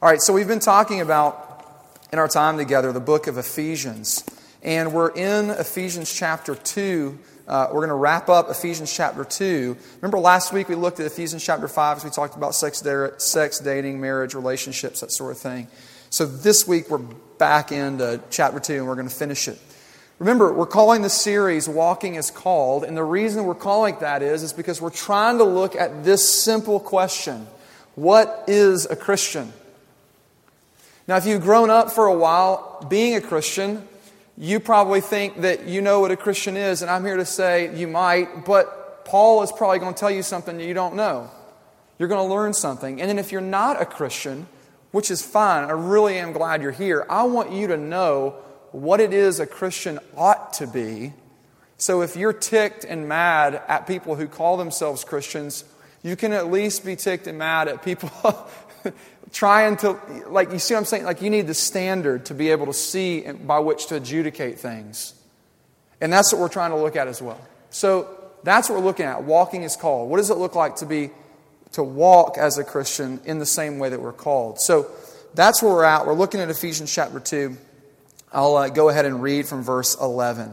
All right, so we've been talking about in our time together the book of Ephesians. And we're in Ephesians chapter 2. Uh, we're going to wrap up Ephesians chapter 2. Remember last week we looked at Ephesians chapter 5 as we talked about sex, sex, dating, marriage, relationships, that sort of thing. So this week we're back into chapter 2 and we're going to finish it. Remember, we're calling the series Walking as Called, and the reason we're calling it that is, is because we're trying to look at this simple question What is a Christian? Now, if you've grown up for a while being a Christian, you probably think that you know what a Christian is, and I'm here to say you might, but Paul is probably going to tell you something that you don't know. You're going to learn something. And then if you're not a Christian, which is fine, I really am glad you're here, I want you to know what it is a Christian ought to be. So if you're ticked and mad at people who call themselves Christians, you can at least be ticked and mad at people trying to, like, you see what I'm saying? Like, you need the standard to be able to see by which to adjudicate things. And that's what we're trying to look at as well. So, that's what we're looking at. Walking as Called. What does it look like to be, to walk as a Christian in the same way that we're called? So, that's where we're at. We're looking at Ephesians chapter 2. I'll uh, go ahead and read from verse 11.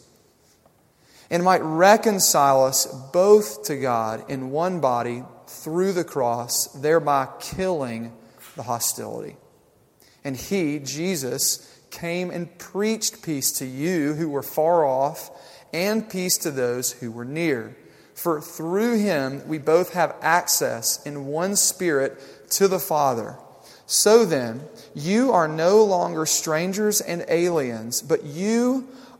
and might reconcile us both to God in one body through the cross, thereby killing the hostility. And he, Jesus, came and preached peace to you who were far off, and peace to those who were near. For through him we both have access in one spirit to the Father. So then, you are no longer strangers and aliens, but you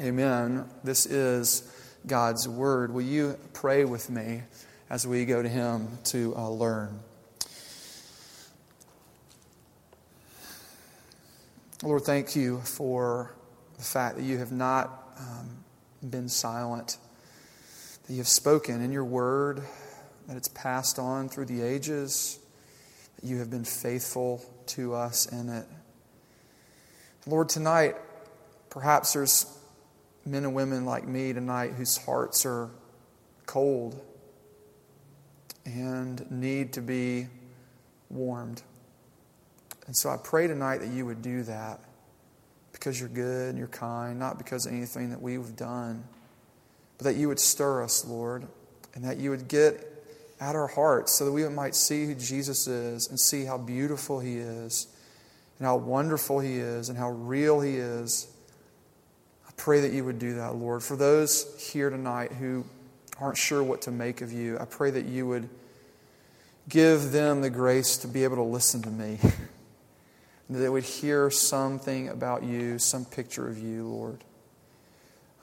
Amen. This is God's Word. Will you pray with me as we go to Him to uh, learn? Lord, thank you for the fact that you have not um, been silent, that you have spoken in your Word, that it's passed on through the ages, that you have been faithful to us in it. Lord, tonight, perhaps there's men and women like me tonight whose hearts are cold and need to be warmed. And so I pray tonight that you would do that because you're good and you're kind, not because of anything that we've done, but that you would stir us, Lord, and that you would get at our hearts so that we might see who Jesus is and see how beautiful he is and how wonderful he is and how real he is pray that you would do that, Lord. For those here tonight who aren't sure what to make of you, I pray that you would give them the grace to be able to listen to me. that they would hear something about you, some picture of you, Lord.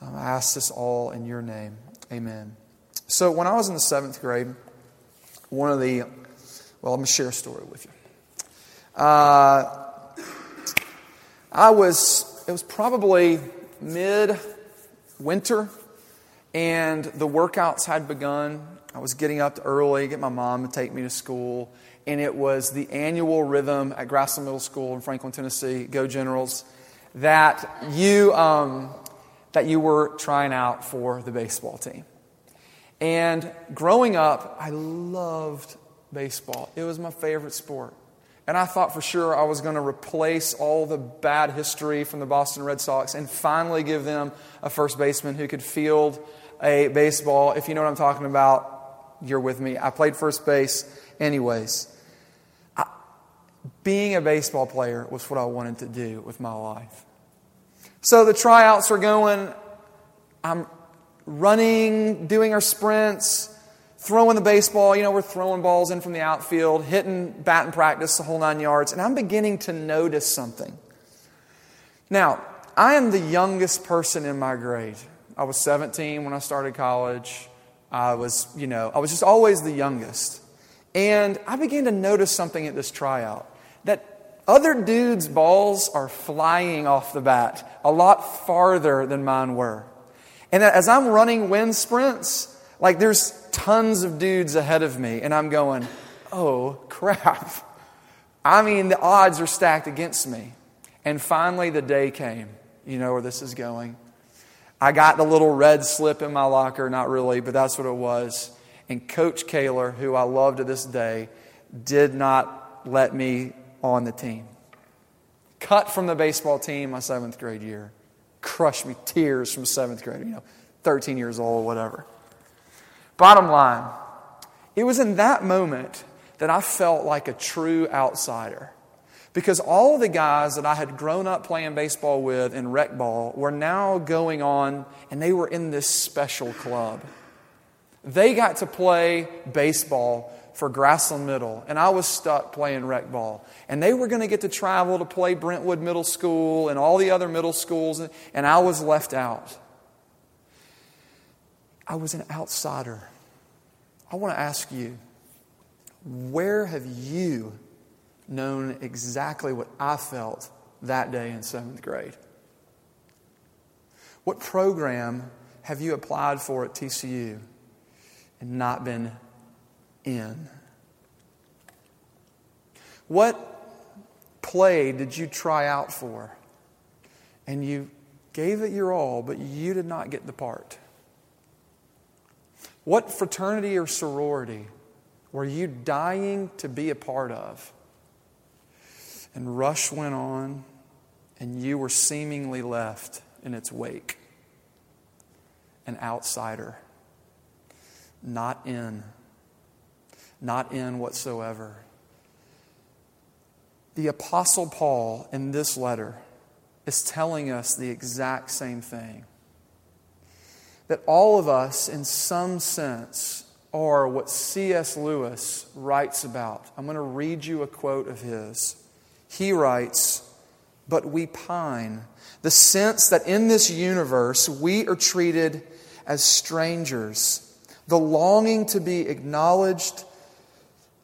Um, I ask this all in your name. Amen. So, when I was in the seventh grade, one of the, well, I'm going to share a story with you. Uh, I was, it was probably mid winter, and the workouts had begun. I was getting up early, get my mom to take me to school, and it was the annual rhythm at Grassland Middle School in Franklin, Tennessee, Go Generals, that you, um, that you were trying out for the baseball team. And growing up, I loved baseball. It was my favorite sport. And I thought for sure I was going to replace all the bad history from the Boston Red Sox and finally give them a first baseman who could field a baseball. If you know what I'm talking about, you're with me. I played first base anyways. I, being a baseball player was what I wanted to do with my life. So the tryouts are going. I'm running, doing our sprints throwing the baseball. You know, we're throwing balls in from the outfield, hitting batting practice the whole nine yards, and I'm beginning to notice something. Now, I am the youngest person in my grade. I was 17 when I started college. I was, you know, I was just always the youngest. And I began to notice something at this tryout that other dudes' balls are flying off the bat a lot farther than mine were. And that as I'm running wind sprints, like there's tons of dudes ahead of me, and I'm going, oh crap. I mean, the odds are stacked against me. And finally, the day came. You know where this is going. I got the little red slip in my locker, not really, but that's what it was. And Coach Kaler, who I love to this day, did not let me on the team. Cut from the baseball team my seventh grade year. Crushed me, tears from seventh grade, you know, 13 years old, whatever. Bottom line, it was in that moment that I felt like a true outsider. Because all the guys that I had grown up playing baseball with in rec ball were now going on and they were in this special club. They got to play baseball for Grassland Middle, and I was stuck playing rec ball. And they were going to get to travel to play Brentwood Middle School and all the other middle schools, and I was left out. I was an outsider. I want to ask you where have you known exactly what I felt that day in seventh grade? What program have you applied for at TCU and not been in? What play did you try out for and you gave it your all, but you did not get the part? What fraternity or sorority were you dying to be a part of? And rush went on, and you were seemingly left in its wake. An outsider, not in, not in whatsoever. The Apostle Paul in this letter is telling us the exact same thing that all of us, in some sense, are what C.S. Lewis writes about. I'm going to read you a quote of his. He writes, But we pine, the sense that in this universe we are treated as strangers, the longing to be acknowledged,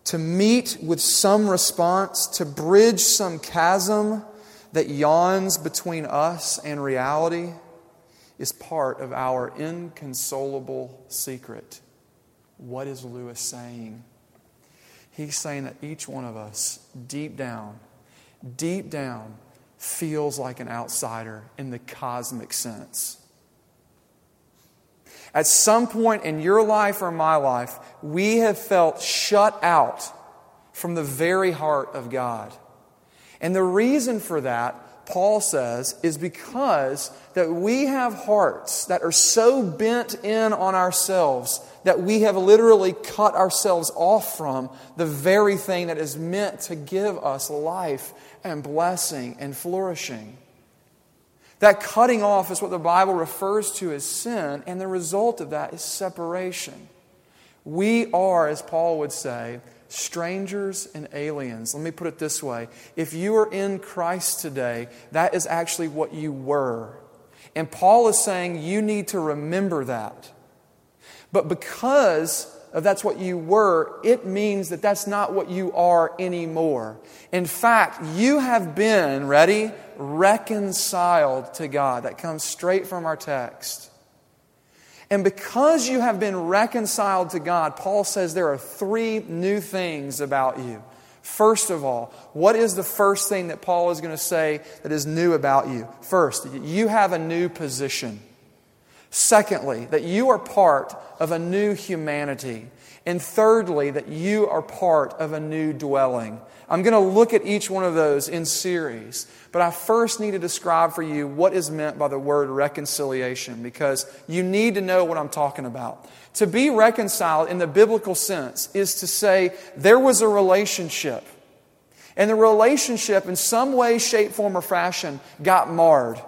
to meet with some response, to bridge some chasm that yawns between us and reality is part of our inconsolable secret. What is Lewis saying? He's saying that each one of us, deep down, deep down, feels like an outsider in the cosmic sense. At some point in your life or my life, we have felt shut out from the very heart of God. And the reason for that Paul says, is because that we have hearts that are so bent in on ourselves that we have literally cut ourselves off from the very thing that is meant to give us life and blessing and flourishing. That cutting off is what the Bible refers to as sin, and the result of that is separation. We are, as Paul would say, strangers and aliens. Let me put it this way if you are in Christ today, that is actually what you were. And Paul is saying you need to remember that. But because of that's what you were, it means that that's not what you are anymore. In fact, you have been, ready, reconciled to God. That comes straight from our text. And because you have been reconciled to God, Paul says there are three new things about you. First of all, what is the first thing that Paul is going to say that is new about you? First, you have a new position. Secondly, that you are part of a new humanity. And thirdly, that you are part of a new dwelling. I'm going to look at each one of those in series, but I first need to describe for you what is meant by the word reconciliation because you need to know what I'm talking about. To be reconciled in the biblical sense is to say there was a relationship, and the relationship, in some way, shape, form, or fashion, got marred.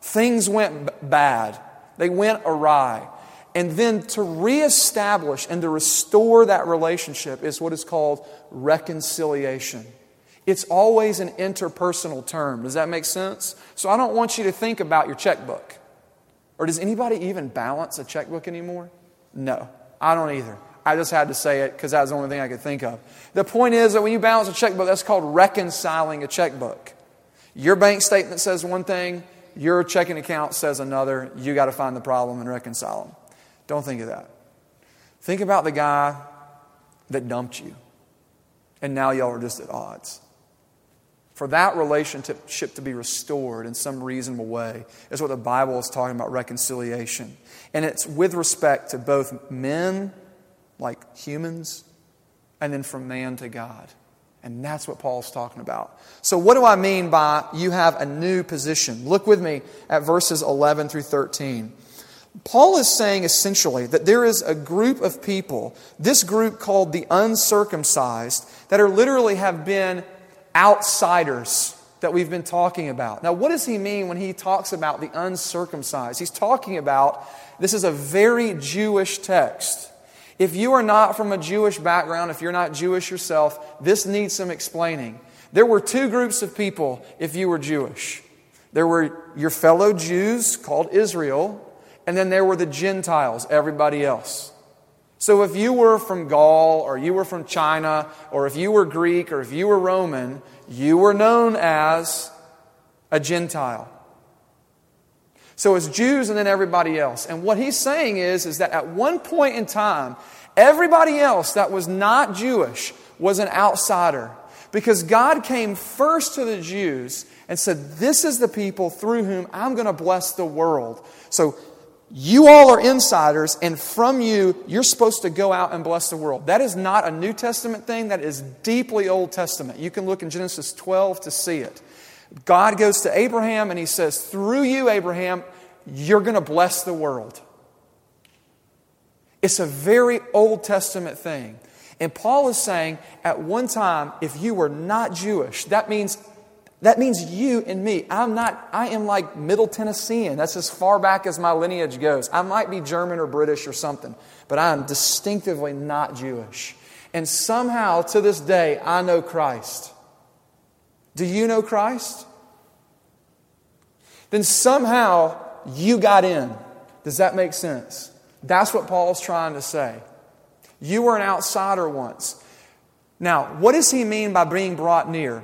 Things went bad, they went awry. And then to reestablish and to restore that relationship is what is called reconciliation. It's always an interpersonal term. Does that make sense? So I don't want you to think about your checkbook. Or does anybody even balance a checkbook anymore? No, I don't either. I just had to say it because that was the only thing I could think of. The point is that when you balance a checkbook, that's called reconciling a checkbook. Your bank statement says one thing, your checking account says another. You got to find the problem and reconcile them. Don't think of that. Think about the guy that dumped you, and now y'all are just at odds. For that relationship to be restored in some reasonable way is what the Bible is talking about reconciliation. And it's with respect to both men, like humans, and then from man to God. And that's what Paul's talking about. So, what do I mean by you have a new position? Look with me at verses 11 through 13. Paul is saying essentially that there is a group of people, this group called the uncircumcised, that are literally have been outsiders that we've been talking about. Now, what does he mean when he talks about the uncircumcised? He's talking about this is a very Jewish text. If you are not from a Jewish background, if you're not Jewish yourself, this needs some explaining. There were two groups of people if you were Jewish. There were your fellow Jews called Israel, and then there were the Gentiles, everybody else. So if you were from Gaul, or you were from China, or if you were Greek, or if you were Roman, you were known as a Gentile. So it's Jews and then everybody else. And what he's saying is, is that at one point in time, everybody else that was not Jewish was an outsider. Because God came first to the Jews and said, This is the people through whom I'm going to bless the world. So you all are insiders, and from you, you're supposed to go out and bless the world. That is not a New Testament thing, that is deeply Old Testament. You can look in Genesis 12 to see it. God goes to Abraham and he says, Through you, Abraham, you're going to bless the world. It's a very Old Testament thing. And Paul is saying, at one time, if you were not Jewish, that means that means you and me. I'm not, I am like Middle Tennessean. That's as far back as my lineage goes. I might be German or British or something, but I am distinctively not Jewish. And somehow, to this day, I know Christ. Do you know Christ? Then somehow you got in. Does that make sense? That's what Paul's trying to say. You were an outsider once. Now, what does he mean by being brought near?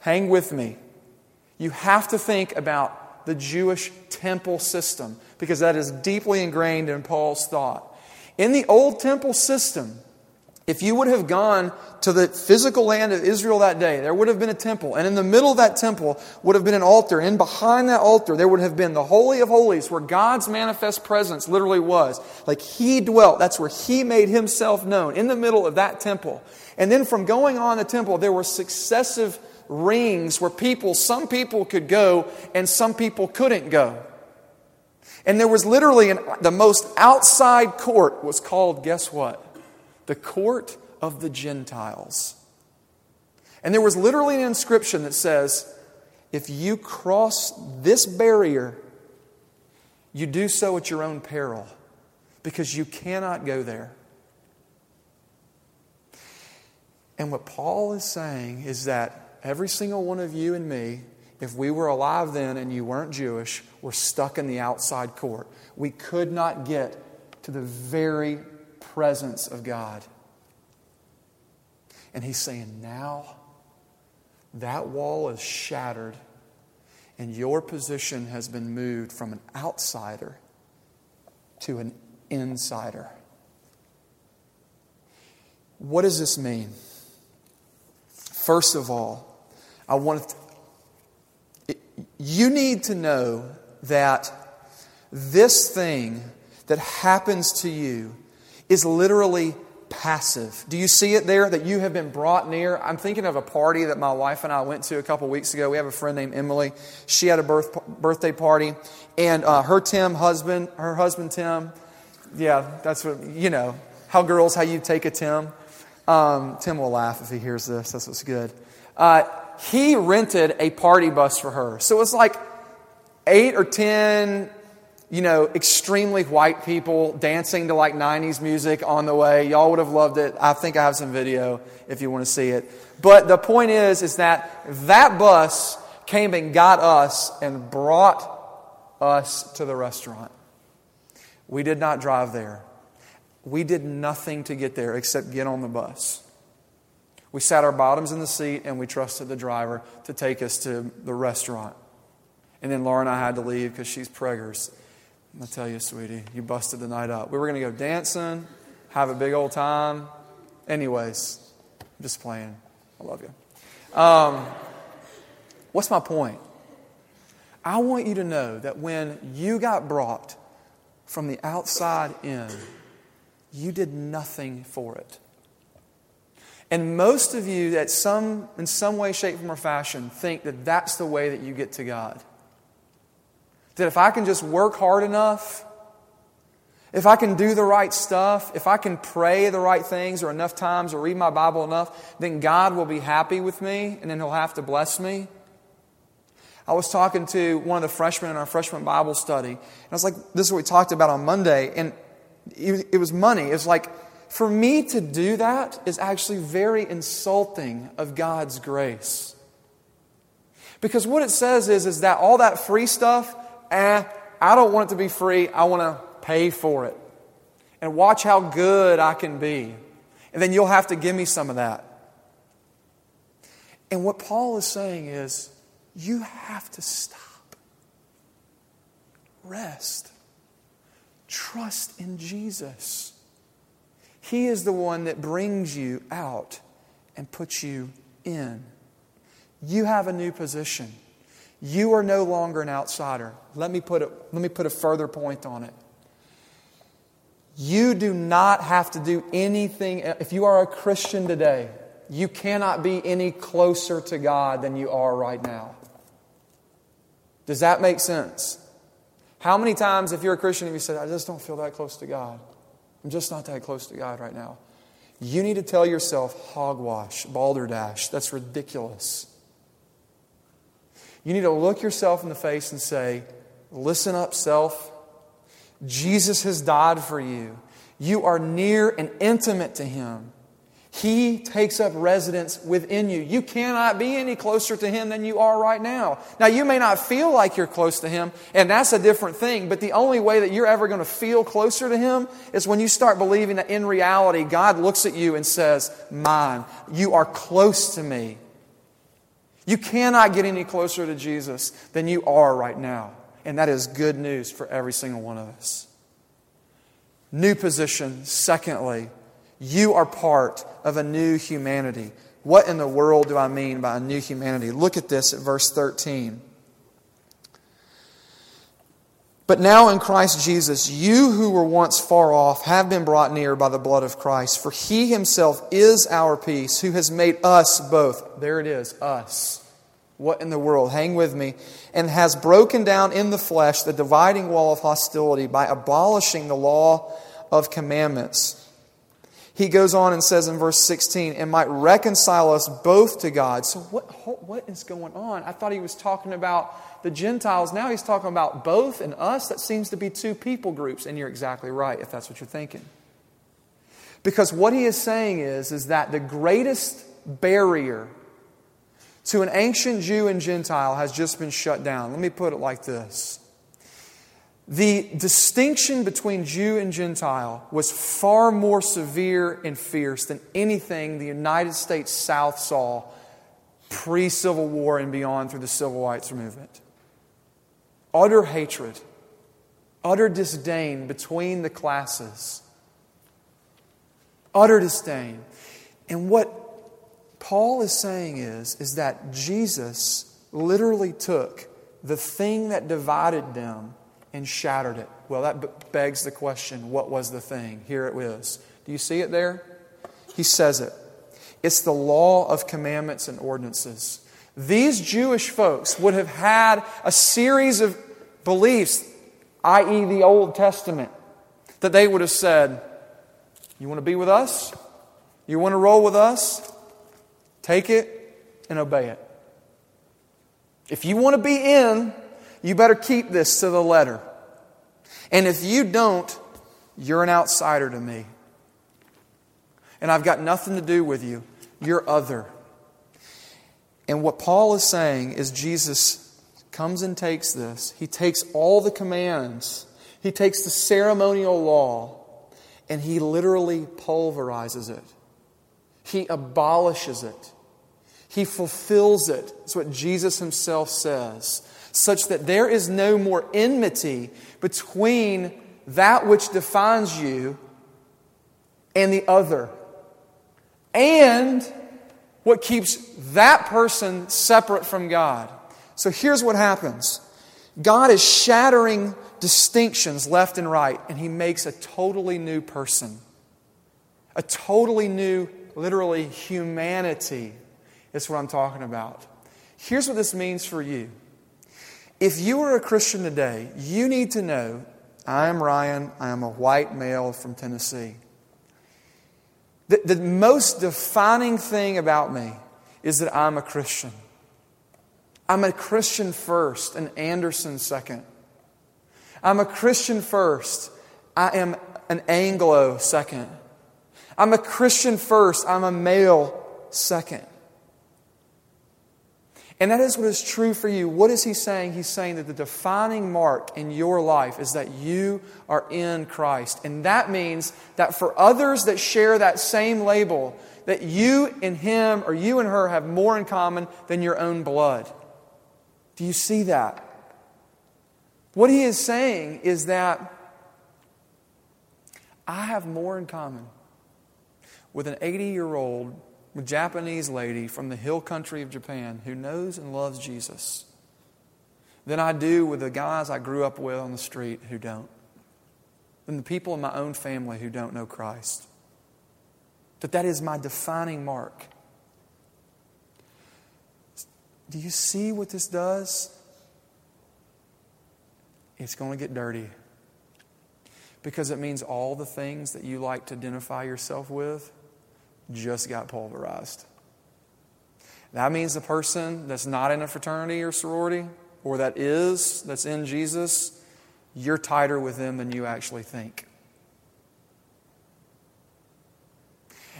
Hang with me. You have to think about the Jewish temple system because that is deeply ingrained in Paul's thought. In the old temple system, if you would have gone to the physical land of Israel that day, there would have been a temple. And in the middle of that temple would have been an altar. And behind that altar, there would have been the Holy of Holies, where God's manifest presence literally was. Like He dwelt. That's where He made Himself known, in the middle of that temple. And then from going on the temple, there were successive rings where people, some people could go and some people couldn't go. And there was literally an, the most outside court was called, guess what? the court of the Gentiles. And there was literally an inscription that says, if you cross this barrier, you do so at your own peril because you cannot go there. And what Paul is saying is that every single one of you and me, if we were alive then and you weren't Jewish, we were stuck in the outside court. We could not get to the very presence of God. And he's saying, now that wall is shattered, and your position has been moved from an outsider to an insider. What does this mean? First of all, I want to, you need to know that this thing that happens to you is literally passive. Do you see it there that you have been brought near? I'm thinking of a party that my wife and I went to a couple weeks ago. We have a friend named Emily. She had a birth, birthday party, and uh, her Tim husband, her husband Tim, yeah, that's what you know. How girls, how you take a Tim. Um, Tim will laugh if he hears this. That's what's good. Uh, he rented a party bus for her, so it was like eight or ten you know, extremely white people dancing to like 90s music on the way. Y'all would have loved it. I think I have some video if you want to see it. But the point is, is that that bus came and got us and brought us to the restaurant. We did not drive there. We did nothing to get there except get on the bus. We sat our bottoms in the seat and we trusted the driver to take us to the restaurant. And then Laura and I had to leave because she's preggers. I tell you, sweetie, you busted the night up. We were going to go dancing, have a big old time. Anyways, I'm just playing. I love you. Um, what's my point? I want you to know that when you got brought from the outside in, you did nothing for it. And most of you, that some, in some way, shape, form, or fashion, think that that's the way that you get to God. That if I can just work hard enough, if I can do the right stuff, if I can pray the right things or enough times or read my Bible enough, then God will be happy with me and then He'll have to bless me. I was talking to one of the freshmen in our freshman Bible study, and I was like, this is what we talked about on Monday, and it was money. It's like, for me to do that is actually very insulting of God's grace. Because what it says is, is that all that free stuff, eh, I don't want it to be free. I want to pay for it. And watch how good I can be. And then you'll have to give me some of that. And what Paul is saying is, you have to stop. Rest. Trust in Jesus. He is the one that brings you out and puts you in. You have a new position. You are no longer an outsider. Let me put, it, let me put a further point on it. You do not have to do anything. If you are a Christian today, you cannot be any closer to God than you are right now. Does that make sense? How many times, if you're a Christian, have you said, I just don't feel that close to God? I'm just not that close to God right now. You need to tell yourself, hogwash, balderdash. That's ridiculous. You need to look yourself in the face and say, Listen up, self. Jesus has died for you. You are near and intimate to Him. He takes up residence within you. You cannot be any closer to Him than you are right now. Now, you may not feel like you're close to Him, and that's a different thing, but the only way that you're ever going to feel closer to Him is when you start believing that in reality, God looks at you and says, Mine, you are close to me. You cannot get any closer to Jesus than you are right now. And that is good news for every single one of us. New position. Secondly, you are part of a new humanity. What in the world do I mean by a new humanity? Look at this at verse 13. But now in Christ Jesus, you who were once far off have been brought near by the blood of Christ. For he himself is our peace, who has made us both. There it is, us. What in the world? Hang with me. And has broken down in the flesh the dividing wall of hostility by abolishing the law of commandments. He goes on and says in verse 16, and might reconcile us both to God. So, what, what is going on? I thought he was talking about the Gentiles. Now he's talking about both and us. That seems to be two people groups. And you're exactly right if that's what you're thinking. Because what he is saying is, is that the greatest barrier to an ancient Jew and Gentile has just been shut down. Let me put it like this. The distinction between Jew and Gentile was far more severe and fierce than anything the United States South saw pre Civil War and beyond through the Civil Rights Movement utter hatred. utter disdain between the classes. Utter disdain. And what Paul is saying is, is that Jesus literally took the thing that divided them and shattered it. Well, that begs the question what was the thing? Here it is. Do you see it there? He says it. It's the law of commandments and ordinances. These Jewish folks would have had a series of beliefs, i.e., the Old Testament, that they would have said, You want to be with us? You want to roll with us? Take it and obey it. If you want to be in, you better keep this to the letter. And if you don't, you're an outsider to me. And I've got nothing to do with you. You're other. And what Paul is saying is Jesus comes and takes this. He takes all the commands, he takes the ceremonial law, and he literally pulverizes it. He abolishes it. He fulfills it. That's what Jesus himself says. Such that there is no more enmity between that which defines you and the other. And what keeps that person separate from God. So here's what happens God is shattering distinctions left and right, and He makes a totally new person. A totally new, literally, humanity is what I'm talking about. Here's what this means for you. If you are a Christian today, you need to know I am Ryan, I am a white male from Tennessee. The, the most defining thing about me is that I'm a Christian. I'm a Christian first, an Anderson second. I'm a Christian first. I am an Anglo second. I'm a Christian first. I'm a male second. And that is what is true for you. What is he saying? He's saying that the defining mark in your life is that you are in Christ. And that means that for others that share that same label, that you and him or you and her have more in common than your own blood. Do you see that? What he is saying is that I have more in common with an 80 year old a Japanese lady from the hill country of Japan who knows and loves Jesus than I do with the guys I grew up with on the street who don't, than the people in my own family who don't know Christ. That that is my defining mark. Do you see what this does? It's going to get dirty. Because it means all the things that you like to identify yourself with just got pulverized. That means the person that's not in a fraternity or sorority, or that is, that's in Jesus, you're tighter with them than you actually think.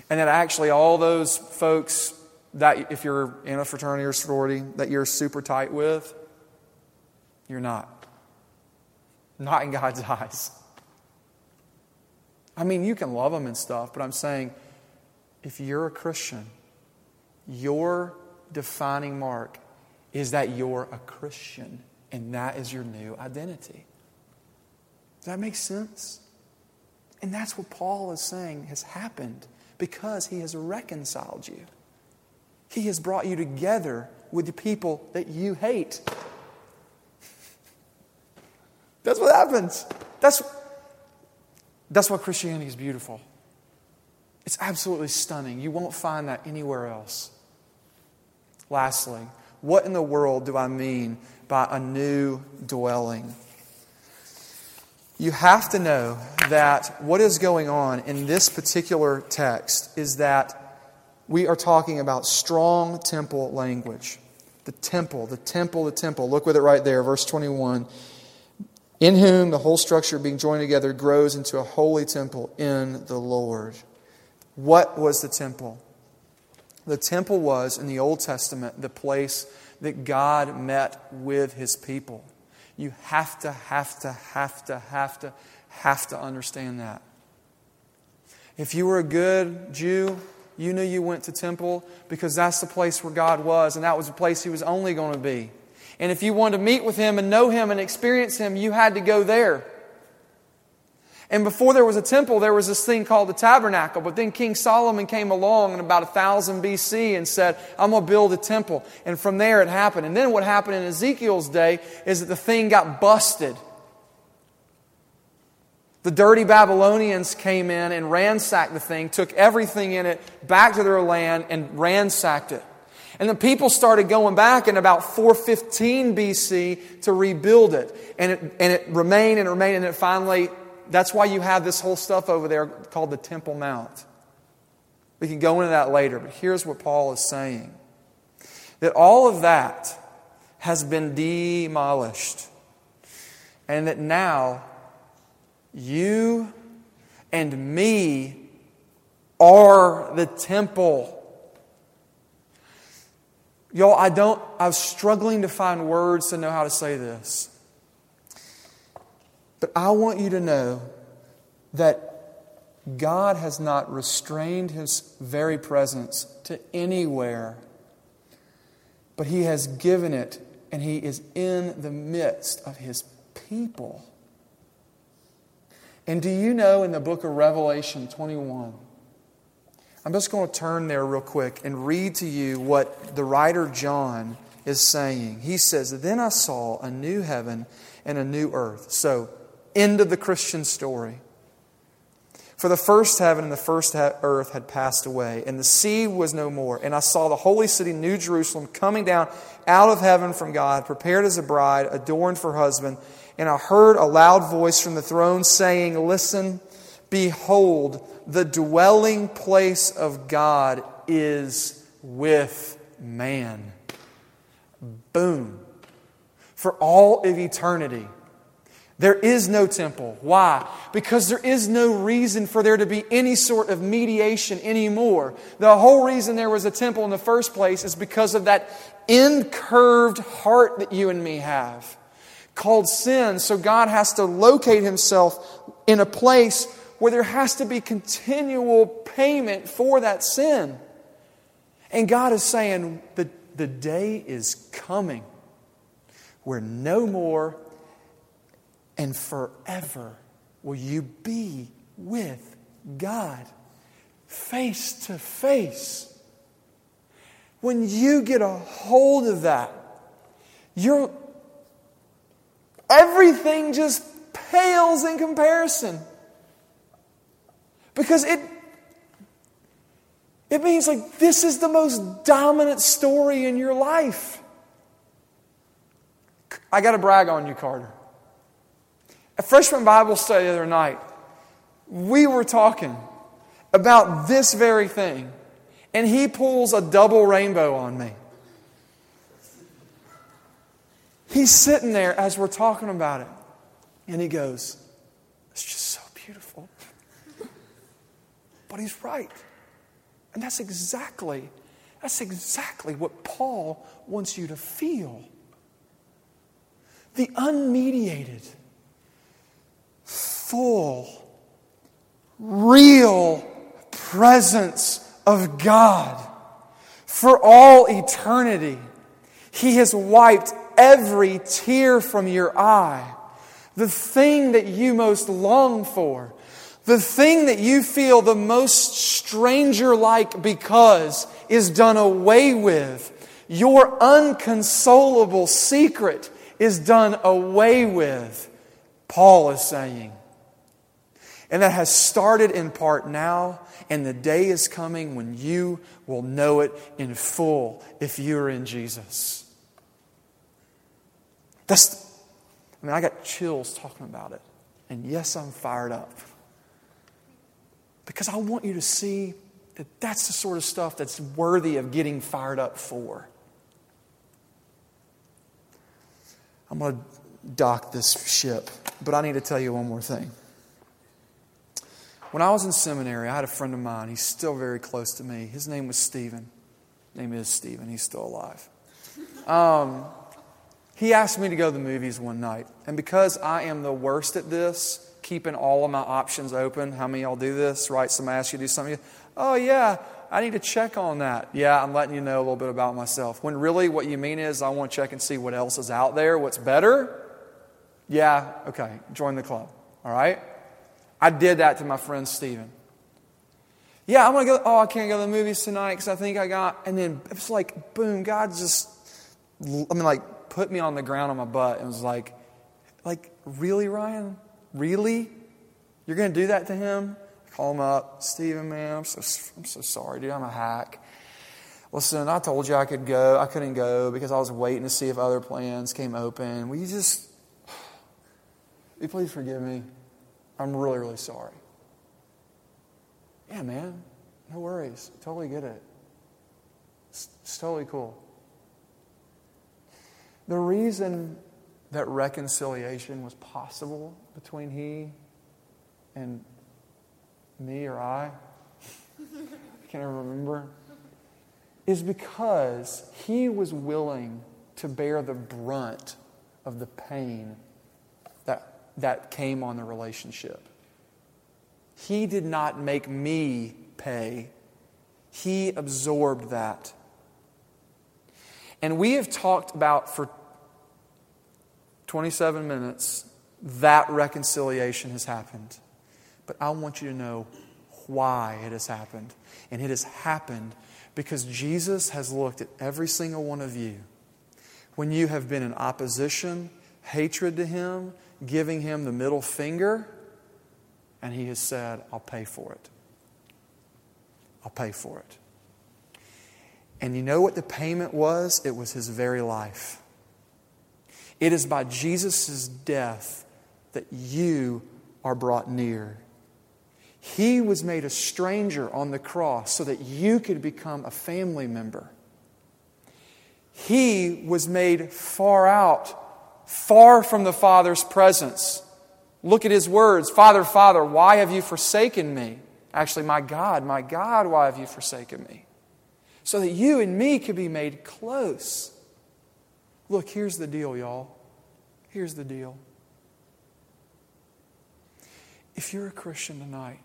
And that actually, all those folks that, if you're in a fraternity or sorority, that you're super tight with, you're not. Not in God's eyes. I mean, you can love them and stuff, but I'm saying, if you're a Christian, your defining mark is that you're a Christian, and that is your new identity. Does that make sense? And that's what Paul is saying has happened because he has reconciled you. He has brought you together with the people that you hate. That's what happens. That's, that's what Christianity is beautiful. It's absolutely stunning. You won't find that anywhere else. Lastly, what in the world do I mean by a new dwelling? You have to know that what is going on in this particular text is that we are talking about strong temple language. The temple, the temple, the temple. Look with it right there, verse 21. In whom the whole structure being joined together grows into a holy temple in the Lord. What was the temple? The temple was, in the Old Testament, the place that God met with his people. You have to, have to, have to, have to, have to understand that. If you were a good Jew, you knew you went to temple because that's the place where God was, and that was the place he was only going to be. And if you wanted to meet with him and know him and experience him, you had to go there. And before there was a temple, there was this thing called the tabernacle. But then King Solomon came along in about 1000 BC and said, I'm going to build a temple. And from there it happened. And then what happened in Ezekiel's day is that the thing got busted. The dirty Babylonians came in and ransacked the thing, took everything in it back to their land and ransacked it. And the people started going back in about 415 BC to rebuild it. And it, and it remained and remained, and it finally, that's why you have this whole stuff over there called the Temple Mount. We can go into that later, but here's what Paul is saying that all of that has been demolished, and that now you and me are the temple. Y'all, I don't, I was struggling to find words to know how to say this. But I want you to know that God has not restrained His very presence to anywhere, but He has given it, and He is in the midst of His people. And do you know in the book of Revelation 21, I'm just going to turn there real quick and read to you what the writer John is saying. He says, Then I saw a new heaven and a new earth. So, end of the Christian story. For the first heaven and the first earth had passed away, and the sea was no more. And I saw the holy city, New Jerusalem, coming down out of heaven from God, prepared as a bride, adorned for husband. And I heard a loud voice from the throne saying, Listen, behold, the dwelling place of God is with man. Boom. For all of eternity. There is no temple. Why? Because there is no reason for there to be any sort of mediation anymore. The whole reason there was a temple in the first place is because of that incurved heart that you and me have called sin. So God has to locate himself in a place where there has to be continual payment for that sin. And God is saying the, the day is coming where no more and forever will you be with God face to face. When you get a hold of that, you're, everything just pales in comparison. Because it, it means like this is the most dominant story in your life. I got to brag on you, Carter. At freshman Bible study the other night, we were talking about this very thing, and he pulls a double rainbow on me. He's sitting there as we're talking about it, and he goes, It's just so beautiful. But he's right. And that's exactly, that's exactly what Paul wants you to feel. The unmediated, full, real presence of God for all eternity. He has wiped every tear from your eye. The thing that you most long for, the thing that you feel the most stranger like because is done away with. Your unconsolable secret is done away with, Paul is saying. And that has started in part now, and the day is coming when you will know it in full if you're in Jesus. That's, I mean, I got chills talking about it. And yes, I'm fired up. Because I want you to see that that's the sort of stuff that's worthy of getting fired up for. I'm going to dock this ship, but I need to tell you one more thing. When I was in seminary, I had a friend of mine. He's still very close to me. His name was Stephen. His name is Stephen. He's still alive. Um, he asked me to go to the movies one night. And because I am the worst at this, keeping all of my options open. How many y'all do this, right? Somebody asks you to do something. Oh, yeah, I need to check on that. Yeah, I'm letting you know a little bit about myself. When really what you mean is, I want to check and see what else is out there, what's better. Yeah, okay, join the club. All right? I did that to my friend Stephen. Yeah, I'm going to go. Oh, I can't go to the movies tonight because I think I got. And then it's like, boom, God just, I mean, like, put me on the ground on my butt and was like, like, really, Ryan? Really? You're going to do that to him? call him up. Stephen, man, I'm so, I'm so sorry, dude. I'm a hack. Listen, I told you I could go. I couldn't go because I was waiting to see if other plans came open. Will you just, will you please forgive me? I'm really, really sorry. Yeah, man, no worries. Totally get it. It's, it's totally cool. The reason that reconciliation was possible between he and me or I, I can't remember, is because he was willing to bear the brunt of the pain that, came on the relationship. He did not make me pay, he absorbed that. And we have talked about for 27 minutes that reconciliation has happened. But I want you to know why it has happened. And it has happened because Jesus has looked at every single one of you when you have been in opposition, hatred to Him, giving Him the middle finger, and He has said, I'll pay for it. I'll pay for it. And you know what the payment was? It was His very life. It is by Jesus' death that you are brought near. He was made a stranger on the cross so that you could become a family member. He was made far out, far from the Father's presence. Look at his words Father, Father, why have you forsaken me? Actually, my God, my God, why have you forsaken me? So that you and me could be made close. Look, here's the deal, y'all. Here's the deal. If you're a Christian tonight,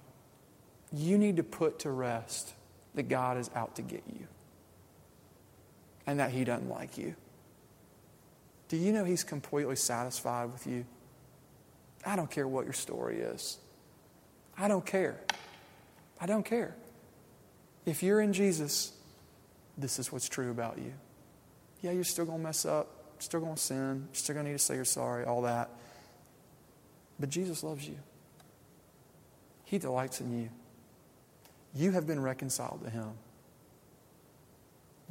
you need to put to rest that God is out to get you and that He doesn't like you. Do you know He's completely satisfied with you? I don't care what your story is. I don't care. I don't care. If you're in Jesus, this is what's true about you. Yeah, you're still going to mess up, still going to sin, still going to need to say you're sorry, all that. But Jesus loves you, He delights in you. You have been reconciled to Him.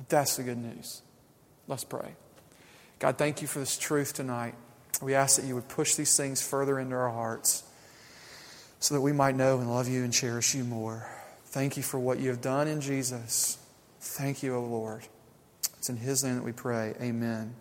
That's the good news. Let's pray. God, thank you for this truth tonight. We ask that you would push these things further into our hearts so that we might know and love you and cherish you more. Thank you for what you have done in Jesus. Thank you, O Lord. It's in His name that we pray. Amen.